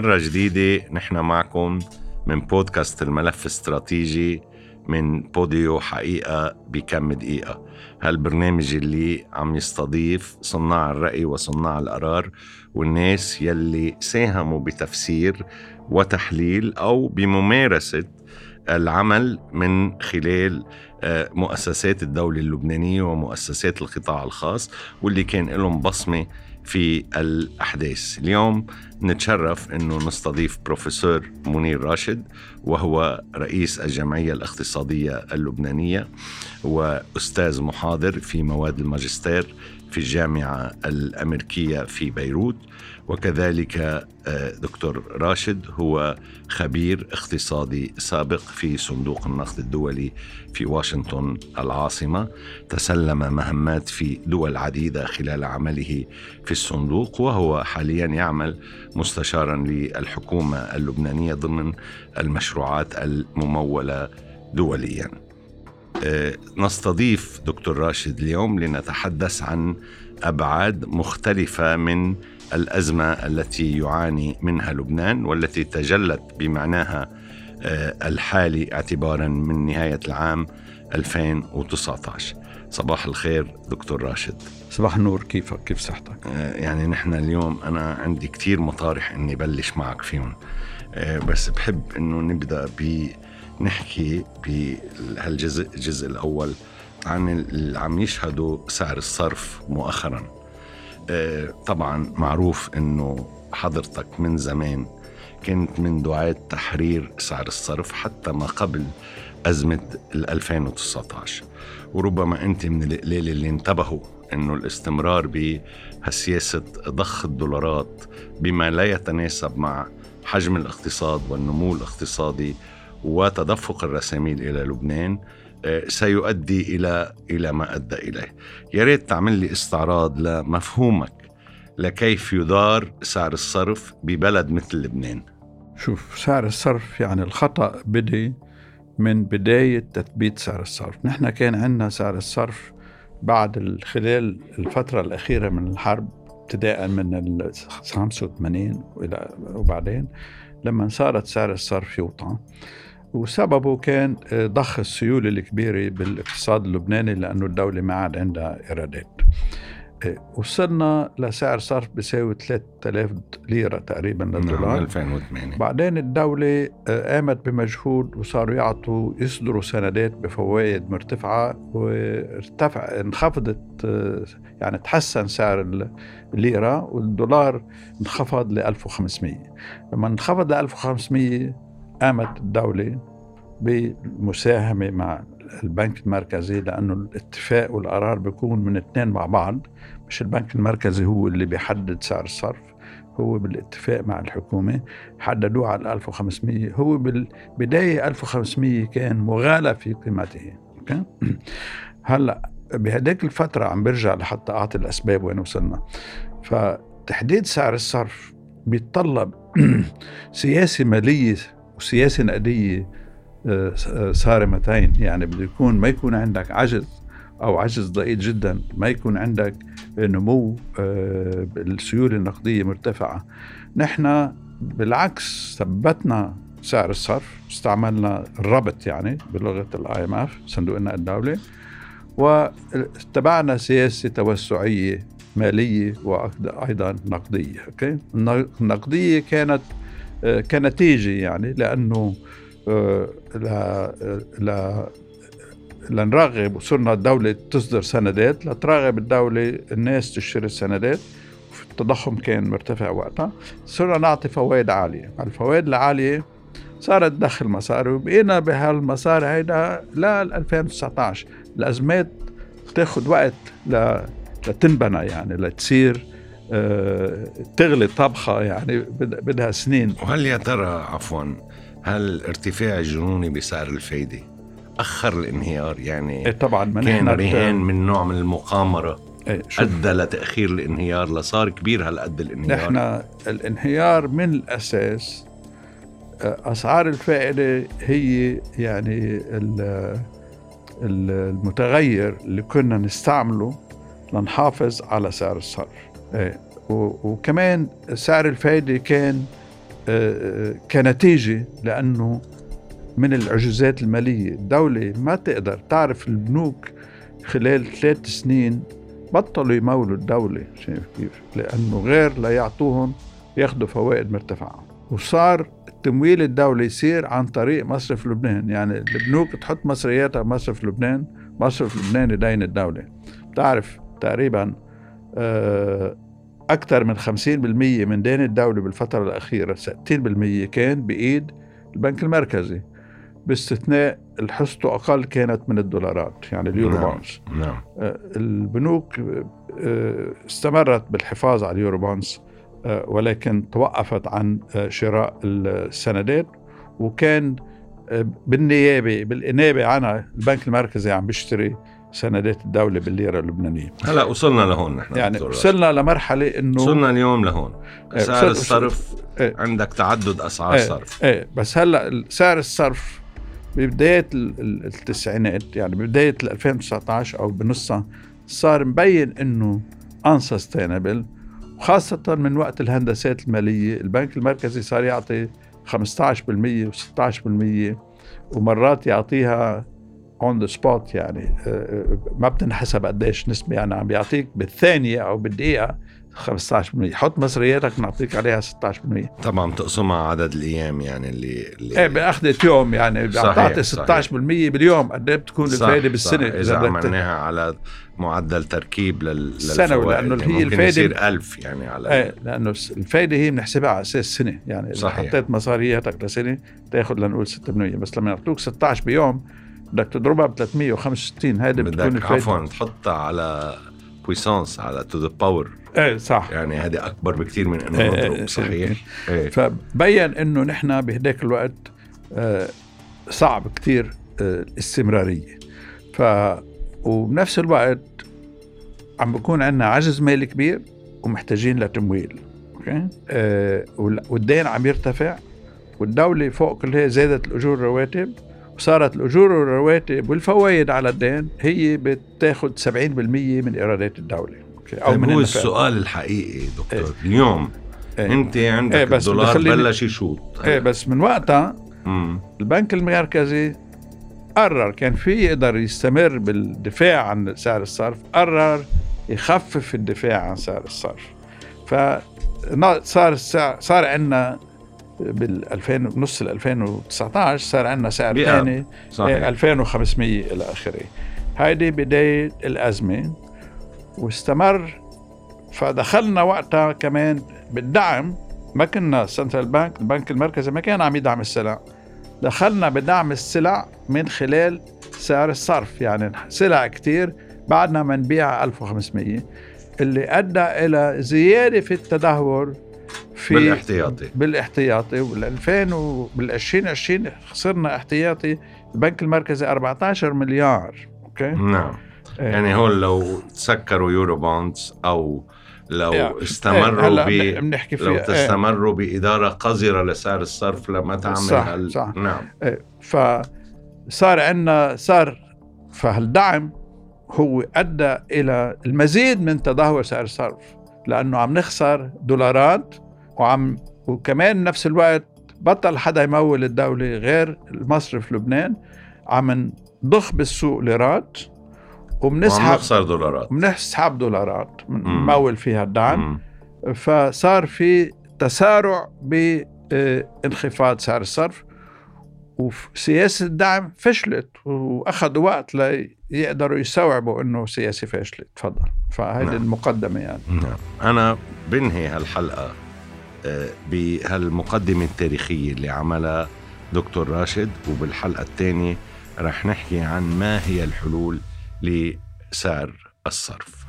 مرة جديدة نحن معكم من بودكاست الملف الاستراتيجي من بوديو حقيقة بكم دقيقة. هالبرنامج اللي عم يستضيف صناع الرأي وصناع القرار والناس يلي ساهموا بتفسير وتحليل أو بممارسة العمل من خلال آه، مؤسسات الدولة اللبنانية ومؤسسات القطاع الخاص واللي كان لهم بصمة في الأحداث. اليوم نتشرف أنه نستضيف بروفيسور منير راشد وهو رئيس الجمعية الاقتصادية اللبنانية وأستاذ محاضر في مواد الماجستير في الجامعة الأمريكية في بيروت. وكذلك آه، دكتور راشد هو خبير اقتصادي سابق في صندوق النقد الدولي في واشنطن العاصمة. تسلم مهمات في دول عديدة خلال عمله في الصندوق وهو حاليا يعمل مستشارا للحكومة اللبنانية ضمن المشروعات الممولة دوليا. آه، نستضيف دكتور راشد اليوم لنتحدث عن أبعاد مختلفة من الأزمة التي يعاني منها لبنان والتي تجلت بمعناها آه، الحالي اعتبارا من نهاية العام 2019 صباح الخير دكتور راشد. صباح النور كيفك؟ كيف صحتك؟ آه، يعني نحن اليوم أنا عندي كتير مطارح إني بلش معك فيهم. بس بحب إنه نبدأ ب نحكي بهالجزء الجزء الأول عن اللي عم يشهدوا سعر الصرف مؤخرا. آه، طبعا معروف إنه حضرتك من زمان كنت من دعاة تحرير سعر الصرف حتى ما قبل أزمة 2019 وربما أنت من القليل اللي انتبهوا أنه الاستمرار بهالسياسة ضخ الدولارات بما لا يتناسب مع حجم الاقتصاد والنمو الاقتصادي وتدفق الرساميل إلى لبنان آه، سيؤدي إلى إلى ما أدى إليه. يا ريت تعمل لي استعراض لمفهومك لكيف يدار سعر الصرف ببلد مثل لبنان. شوف سعر الصرف يعني الخطأ بدي من بداية تثبيت سعر الصرف، نحن كان عندنا سعر الصرف بعد خلال الفترة الأخيرة من الحرب ابتداء من ال 85 وبعدين لما صارت سعر الصرف يوطى. وسببه كان آه، ضخ السيولة الكبيرة بالإقتصاد اللبناني لأنه الدولة ما عاد عندها إيرادات. وصلنا لسعر صرف بيساوي 3000 ليرة تقريبا نعم، للدولار. 2008 بعدين الدولة آه، قامت بمجهود وصاروا يعطوا يصدروا سندات بفوائد مرتفعة وارتفع انخفضت يعني تحسن سعر الليرة والدولار انخفض ل 1500 لما انخفض ل 1500 قامت الدولة بالمساهمة مع البنك المركزي لأنه الاتفاق والقرار بيكون من اثنين مع بعض. مش البنك المركزي هو اللي بيحدد سعر الصرف هو بالاتفاق مع الحكومة حددوه على 1500 هو بالبداية 1500 كان مغالى في قيمته أوكي؟ هلأ بهديك الفترة عم برجع لحتى أعطي الأسباب وين وصلنا فتحديد سعر الصرف بيتطلب سياسة مالية وسياسة نقدية آه، آه، صارمتين يعني بده يكون ما يكون عندك عجز أو عجز ضئيل جدا ما يكون عندك نمو آه، السيولة النقدية مرتفعة نحن بالعكس ثبتنا سعر الصرف استعملنا الربط يعني بلغة ال IMF صندوق النقد الدولي واتبعنا سياسة توسعية مالية وأيضا نقدية okay؟ النقدية كانت آه، كنتيجة يعني لأنه آه، لا لنرغب وصرنا الدولة تصدر سندات لتراغب الدولة الناس تشتري السندات. التضخم كان مرتفع وقتها. صرنا نعطي فوائد عالية. الفوائد العالية صارت تدخل مصاري وبقينا بهالمصاري هيدا ل 2019 الأزمات تاخذ وقت لتنبنى يعني لتصير آه، تغلي طبخة يعني بدها سنين. وهل يا ترى عفوا هل الارتفاع الجنوني بسعر الفايدة؟ أخر الانهيار يعني إيه طبعا ما كان رهان من نوع من المقامرة. إيه أدى لتأخير الانهيار لصار كبير هالقد الانهيار. نحن الانهيار من الأساس آه، أسعار الفائدة هي يعني المتغير اللي كنا نستعمله لنحافظ على سعر الصرف. إيه وكمان سعر الفايدة كان آه، كنتيجة لأنه من العجوزات المالية. الدولة ما تقدر تعرف البنوك خلال ثلاث سنين بطلوا يمولوا الدولة شايف كيف؟ لأنه غير لا يعطوهم ياخذوا فوائد مرتفعة. وصار التمويل الدولي يصير عن طريق مصرف لبنان. يعني البنوك تحط مصرياتها بمصرف لبنان مصرف لبنان يدين الدولة. بتعرف تقريبا آه، أكثر من 50% من دين الدولة بالفترة الأخيرة 60% كان بإيد البنك المركزي. باستثناء حصته أقل كانت من الدولارات يعني اليورو نعم. bonds نعم آه، البنوك آه، استمرت بالحفاظ على ال Eurobonds آه، ولكن توقفت عن شراء السندات وكان بالنيابة بالإنابة عنها البنك المركزي عم بيشتري سندات الدولة بالليرة اللبنانية هلا وصلنا لهون نحن يعني دكتور وصلنا لمرحلة إنه وصلنا اليوم لهون إيه، سعر الصرف إيه. عندك تعدد أسعار إيه. صرف إيه بس هلأ سعر الصرف ببداية ال- ال- التسعينات يعني ببداية ال 2019 أو بنصها صار مبين إنه unsustainable وخاصة من وقت الهندسات المالية. البنك المركزي صار يعطي 15% و16% ومرات يعطيها on the spot يعني آه، آه، ما بتنحسب قديش نسبة يعني عم بيعطيك بالثانية أو بالدقيقة. 15% حط مصرياتك نعطيك عليها 16% طبعا بتقسمها عدد الأيام يعني اللي, اللي إيه باخذة يوم يعني بتعطي صحيح. 16% باليوم قد إيه بتكون الفائده بالسنه صح. إذا بدك عملناها على معدل تركيب لل... سنوي،. لأنه يعني هي ممكن الفايدة- يصير ألف يعني على إيه لأنه الفائده هي بنحسبها على أساس سنة يعني إذا. حطيت مصارياتك لسنة تاخذ لنقول 6% بس لما يعطوك 16 بيوم بدك تضربها ب 365 هيدي بتكون بدك الفائده عفوا تحطها على puissance على to the power إيه صح. يعني هذه أكبر بكثير من أنه إيه، إيه، نضرب صحيح؟ إيه. إيه فبين إنه نحن بهداك الوقت آه، صعب كتير آه، الاستمرارية. ف وبنفس الوقت عم بكون عندنا عجز مالي كبير ومحتاجين لتمويل. okay؟ آه، وال- والدين عم يرتفع والدولة فوق كل هي زادت الأجور والرواتب وصارت الأجور والرواتب والفوائد على الدين هي بتاخذ 70% من إيرادات الدولة okay طيب هو النفقات. السؤال الحقيقي دكتور اليوم إيه. أنت عندك إيه، بس الدولار بلش يشوط إيه بس من وقتها مم. البنك المركزي قرر كان في يقدر يستمر بالدفاع عن سعر الصرف قرر يخفف الدفاع عن سعر الصرف فصار السعر صار عندنا بال 2000 نص ال 2019 صار عندنا سعر. ثاني إيه، صحيح. 2500 إلى آخره. هيدي بداية الأزمة واستمر فدخلنا وقتها كمان بالدعم. ما كنا central bank البنك المركزي ما كان عم يدعم السلع. دخلنا بدعم السلع من خلال سعر الصرف يعني سلع كتير. بعدنا ما نبيع 1500 اللي أدى إلى زيادة في التدهور في بالاحتياطي. بالاحتياطي. وبال 2000 وبال 2020 خسرنا احتياطي البنك المركزي 14 مليار. okay؟ نعم. يعني هول لو تسكروا Eurobonds أو لو يعني، استمروا هلا ب بن- بنحكي لو فيها. إيه. تستمروا بإدارة قذرة لسعر الصرف لما تعمل صح، هال... صح. نعم. إيه، فصار عندنا صار فهالدعم هو أدى إلى المزيد من تدهور سعر الصرف؟ لأنه عم نخسر دولارات وعم وكمان بنفس الوقت بطل حدا يمول الدولة غير المصرف لبنان. عم نضخ بالسوق ليرات وبنسحب نخسر دولارات. بنسحب دولارات مم. نمول فيها الدعم. مم. فصار في تسارع بانخفاض سعر الصرف. وسياسة الدعم فشلت وأخذوا وقت ليقدروا يستوعبوا أنه سياسة فاشلة تفضل. فهذه نعم. المقدمة يعني. نعم. أنا بنهي هالحلقة آه، بهالمقدمة التاريخية اللي عملها دكتور راشد. وبالحلقة الثانية رح نحكي عن ما هي الحلول لسعر الصرف.